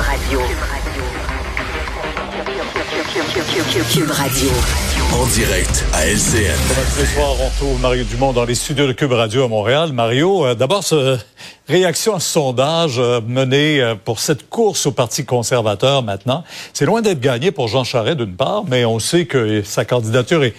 Radio. Cube Radio. En direct à LCN. Ce soir, on retrouve Mario Dumont dans les studios de Cube Radio à Montréal. Mario, euh, d'abord, ce, réaction à ce sondage euh, mené euh, pour cette course au Parti conservateur maintenant. C'est loin d'être gagné pour Jean Charest d'une part, mais on sait que sa candidature est...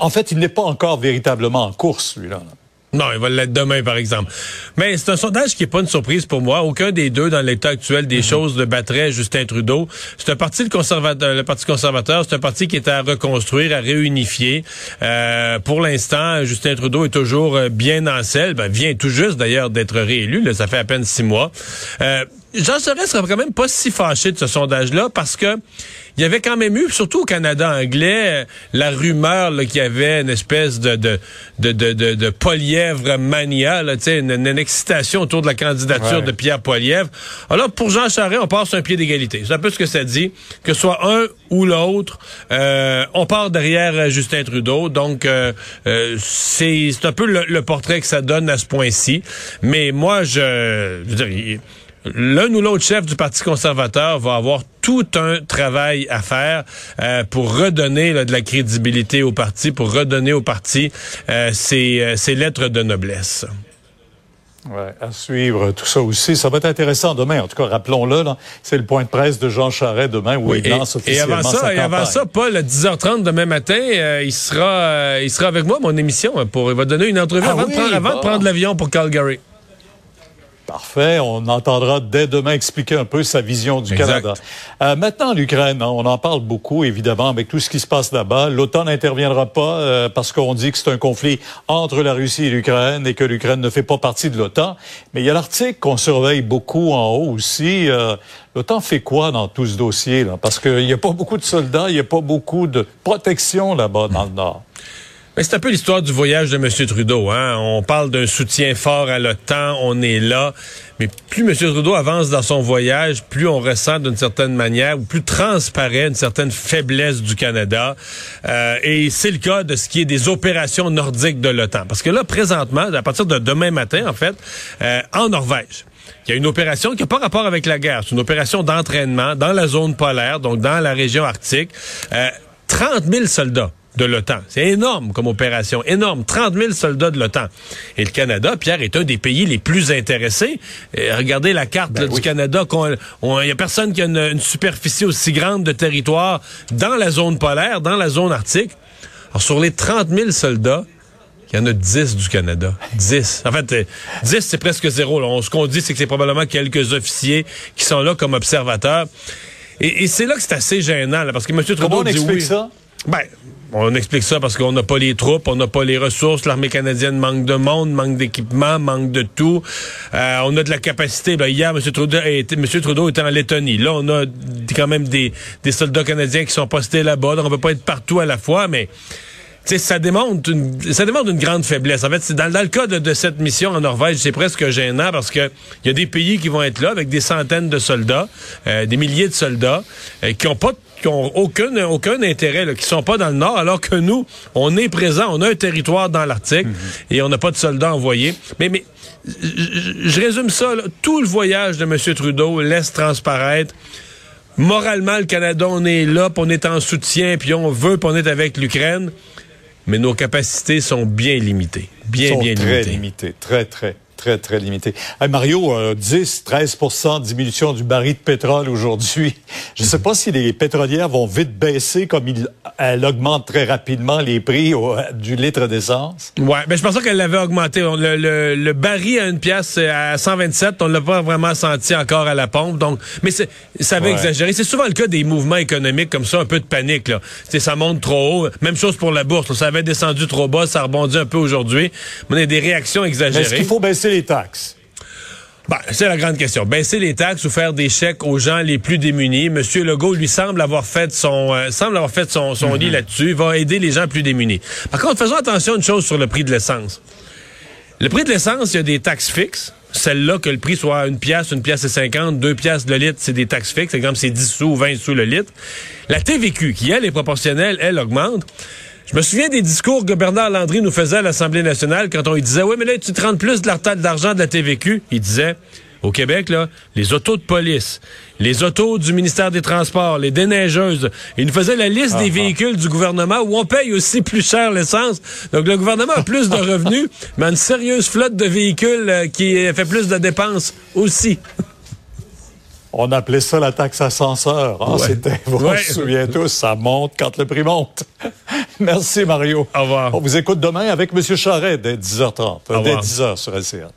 En fait, il n'est pas encore véritablement en course, lui-là. là non, il va l'être demain, par exemple. Mais c'est un sondage qui n'est pas une surprise pour moi. Aucun des deux, dans l'état actuel des mhm. choses, ne battrait Justin Trudeau. C'est un parti, le, conservateur, le Parti conservateur, c'est un parti qui est à reconstruire, à réunifier. Euh, pour l'instant, Justin Trudeau est toujours euh, bien en selle. Ben, vient tout juste, d'ailleurs, d'être réélu. Là, ça fait à peine six mois. Euh, Jean Charest sera quand même pas si fâché de ce sondage-là parce que il y avait quand même eu, surtout au Canada anglais, la rumeur qu'il y avait une espèce de de de de, de, de Polièvre mania, là, une, une, excitation autour de la candidature de Pierre Polièvre. Alors pour Jean Charest, on part sur un pied d'égalité. C'est un peu ce que ça dit, que ce soit un ou l'autre, euh, on part derrière Justin Trudeau. Donc euh, euh, c'est un peu le, le, portrait que ça donne à ce point-ci. Mais moi, je, je veux dire, l'un ou l'autre chef du Parti conservateur va avoir tout un travail à faire euh, pour redonner de la crédibilité au parti, pour redonner au parti euh, ses, euh, ses, lettres de noblesse. Ouais, à suivre tout ça aussi. Ça va être intéressant demain. En tout cas, rappelons-le, c'est le point de presse de Jean Charest demain où il lance officiellement et avant ça, Et avant ça, Paul, à 10h30 demain matin, il sera il sera avec moi, mon émission, pour il va donner une entrevue ah avant, de prendre, avant de prendre l'avion pour Calgary. Parfait. On entendra dès demain expliquer un peu sa vision du Canada. Euh, maintenant, l'Ukraine, hein, on en parle beaucoup, évidemment, avec tout ce qui se passe là-bas. L'OTAN n'interviendra pas euh, parce qu'on dit que c'est un conflit entre la Russie et l'Ukraine et que l'Ukraine ne fait pas partie de l'OTAN. Mais il y a l'Arctique qu'on surveille beaucoup en haut aussi. Euh, L'OTAN fait quoi dans tout ce dossier? là Parce qu'il n'y a pas beaucoup de soldats, il n'y a pas beaucoup de protection là-bas dans le Nord. C'est un peu l'histoire du voyage de M. Trudeau. Hein? On parle d'un soutien fort à l'OTAN, on est là. Mais plus M. Trudeau avance dans son voyage, plus on ressent d'une certaine manière, ou plus transparaît une certaine faiblesse du Canada. Euh, et c'est le cas de ce qui est des opérations nordiques de l'OTAN. Parce que là, présentement, à partir de demain matin, en fait, euh, en Norvège, il y a une opération qui n'a pas rapport avec la guerre. C'est une opération d'entraînement dans la zone polaire, donc dans la région arctique. Euh, 30 000 soldats de l'OTAN. C'est énorme comme opération, énorme. 30 000 soldats de l'OTAN. Et le Canada, Pierre, est un des pays les plus intéressés. regardez la carte ben du Canada. Il n'y a personne qui a une, superficie aussi grande de territoire dans la zone polaire, dans la zone arctique. Alors, sur les 30 000 soldats, il y en a 10 du Canada. 10. En fait, 10, euh, c'est presque zéro. Ce qu'on dit, c'est que c'est probablement quelques officiers qui sont là comme observateurs. Et, c'est là que c'est assez gênant, parce que M. Trudeau Comment on dit explique oui. ça? Ben, on explique ça parce qu'on n'a pas les troupes, on n'a pas les ressources. L'armée canadienne manque de monde, manque d'équipement, manque de tout. Euh, on a de la capacité. Ben, hier, M. Trudeau, était, M. Trudeau était en Lettonie. Là, on a quand même des, soldats canadiens qui sont postés là-bas. Donc, on peut pas être partout à la fois, mais ça démontre une, ça démontre une grande faiblesse. En fait, dans, dans le cas de, cette mission en Norvège, c'est presque gênant parce que il y a des pays qui vont être là avec des centaines de soldats, euh, des milliers de soldats, euh, qui ont pas qui ont aucun, aucun intérêt, là, qui sont pas dans le Nord, alors que nous, on est présent, on a un territoire dans l'Arctique mhm. et on n'a pas de soldats envoyés. Mais, mais je, résume ça, tout le voyage de M. Trudeau laisse transparaître moralement, le Canada, on est là, puis on est en soutien, puis on veut, puis on est avec l'Ukraine mais nos capacités sont bien limitées. Bien, sont bien très limitées. Très, très très, très limité. Mario, 10, euh, 13% diminution du baril de pétrole aujourd'hui. Je ne sais pas si les pétrolières vont vite baisser comme il, elle augmente très rapidement les prix du litre d'essence. Ouais, mais je pensais qu'elle l'avait augmenté. Le, le, le, baril à une pièce à 127, on ne l'a pas vraiment senti encore à la pompe. Donc, mais ça avait exagéré. C'est souvent le cas des mouvements économiques comme ça, un peu de panique. Là. ça monte trop haut. Même chose pour la bourse. Ça avait descendu trop bas, ça rebondit un peu aujourd'hui. On a des réactions exagérées. Est-ce qu'il faut baisser les taxes? Ben, c'est la grande question. Baisser les taxes ou faire des chèques aux gens les plus démunis. Monsieur Legault lui semble avoir fait son euh, semble avoir fait son, son lit mhm. là-dessus. Il va aider les gens plus démunis. Par contre, faisons attention à une chose sur le prix de l'essence. Le prix de l'essence, il y a des taxes fixes. Celle-là, que le prix soit une pièce, une pièce et cinquante, deux pièces le litre, c'est des taxes fixes. Exemple, c'est 10 sous, 20 sous le litre. La TVQ, qui, elle, est proportionnelle, elle augmente. Je me souviens des discours que Bernard Landry nous faisait à l'Assemblée nationale quand on lui disait, oui, mais là, tu te rends plus de l'argent de la TVQ. Il disait, au Québec, là, les autos de police, les autos du ministère des Transports, les déneigeuses. Il nous faisait la liste des Ah, ah. véhicules du gouvernement où on paye aussi plus cher l'essence. Donc, le gouvernement a plus de revenus, mais une sérieuse flotte de véhicules euh, qui fait plus de dépenses aussi. On appelait ça la taxe ascenseur. Ah, Ouais. C'était, vous Ouais. vous souvenez tous, ça monte quand le prix monte. Merci, Mario. Au revoir. On vous écoute demain avec M. Charret dès 10h30, Au dès revoir. 10h sur LCN.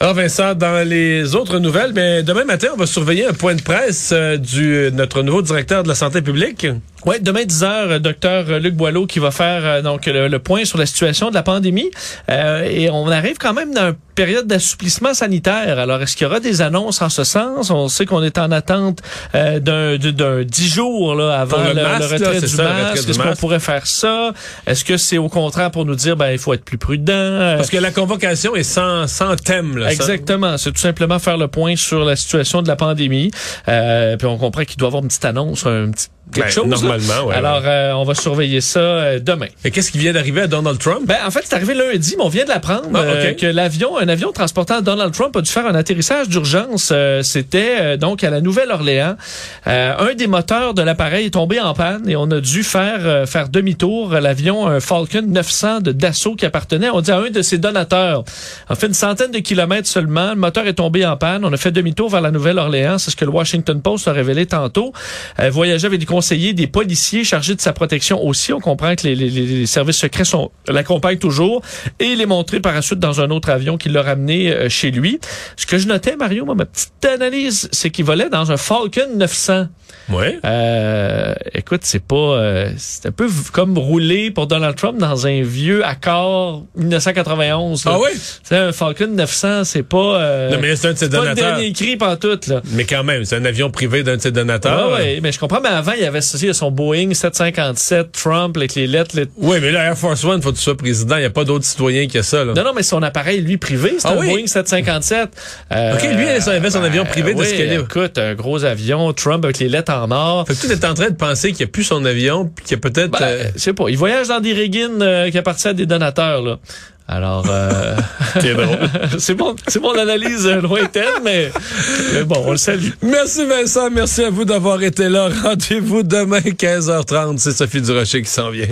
Alors Vincent, dans les autres nouvelles, ben, demain matin, on va surveiller un point de presse euh, du notre nouveau directeur de la santé publique. Oui, demain 10h, docteur Luc Boileau qui va faire euh, donc le, le point sur la situation de la pandémie. Euh, et on arrive quand même dans une période d'assouplissement sanitaire. Alors, est-ce qu'il y aura des annonces en ce sens? On sait qu'on est en attente euh, d'un d'un- d'un 10 jours là, avant le le, masque, le là, retrait du ça, le retrait masque. Est-ce qu'on pourrait faire ça? Est-ce que c'est au contraire pour nous dire ben il faut être plus prudent? Euh, Parce que la convocation est sans, sans thème. Là, Exactement. C'est tout simplement faire le point sur la situation de la pandémie. Euh, puis on comprend qu'il doit y avoir une petite annonce, un petit quelque Ben, chose. normalement, ouais, Alors, euh, on va surveiller ça euh, demain. Mais qu'est-ce qui vient d'arriver à Donald Trump? Ben, en fait, c'est arrivé lundi, mais on vient de l'apprendre Ah, euh, que l'avion, un avion transportant Donald Trump a dû faire un atterrissage d'urgence. C'était donc à la Nouvelle-Orléans. Un des moteurs de l'appareil est tombé en panne et on a dû faire faire demi-tour. L'avion Falcon 900 de Dassault qui appartenait, on dit à un de ses donateurs. A fait une centaine de kilomètres seulement. Le moteur est tombé en panne. On a fait demi-tour vers la Nouvelle-Orléans. C'est ce que le Washington Post a révélé tantôt. Voyageait avec des conseillers, des policiers chargés de sa protection aussi. On comprend que les, les- les services secrets l'accompagnent toujours et il est montré par la suite dans un autre avion qui l'a ramené euh, chez lui. Ce que je notais, Mario, moi, ma petite analyse, c'est qu'il volait dans un Falcon 900. Ouais. Euh, écoute, c'est pas, euh, c'est un peu comme rouler pour Donald Trump dans un vieux Accord 1991. là. Ah oui? C'est un Falcon 900, c'est pas, euh, Non, mais c'est un de ses c'est pas le donateurs. dernier cri pantoute, là. Mais quand même, c'est un avion privé d'un de ses donateurs. Ah ouais, mais je comprends, mais avant, il y avait y a son Boeing 757 Trump avec les lettres. les- Oui, mais là, Air Force One, faut que tu sois président. Il n'y a pas d'autres citoyens qui a ça. Là. Non, non, mais son appareil, lui, privé, c'est Ah un oui? Boeing 757. Euh, OK, lui, il avait son avion privé de oui, ce calibre. Écoute, un gros avion, Trump avec les lettres en or. Fait que tu es en train de penser qu'il n'y a plus son avion, puis qu'il y a peut-être... Ben, euh, je sais pas, il voyage dans des régines euh, qui appartiennent à des donateurs, là. Alors, euh, C'est bon, c'est mon analyse euh, lointaine, mais, mais bon, on le salue. Merci Vincent, merci à vous d'avoir été là. Rendez-vous demain 15h30. C'est Sophie Durocher qui s'en vient.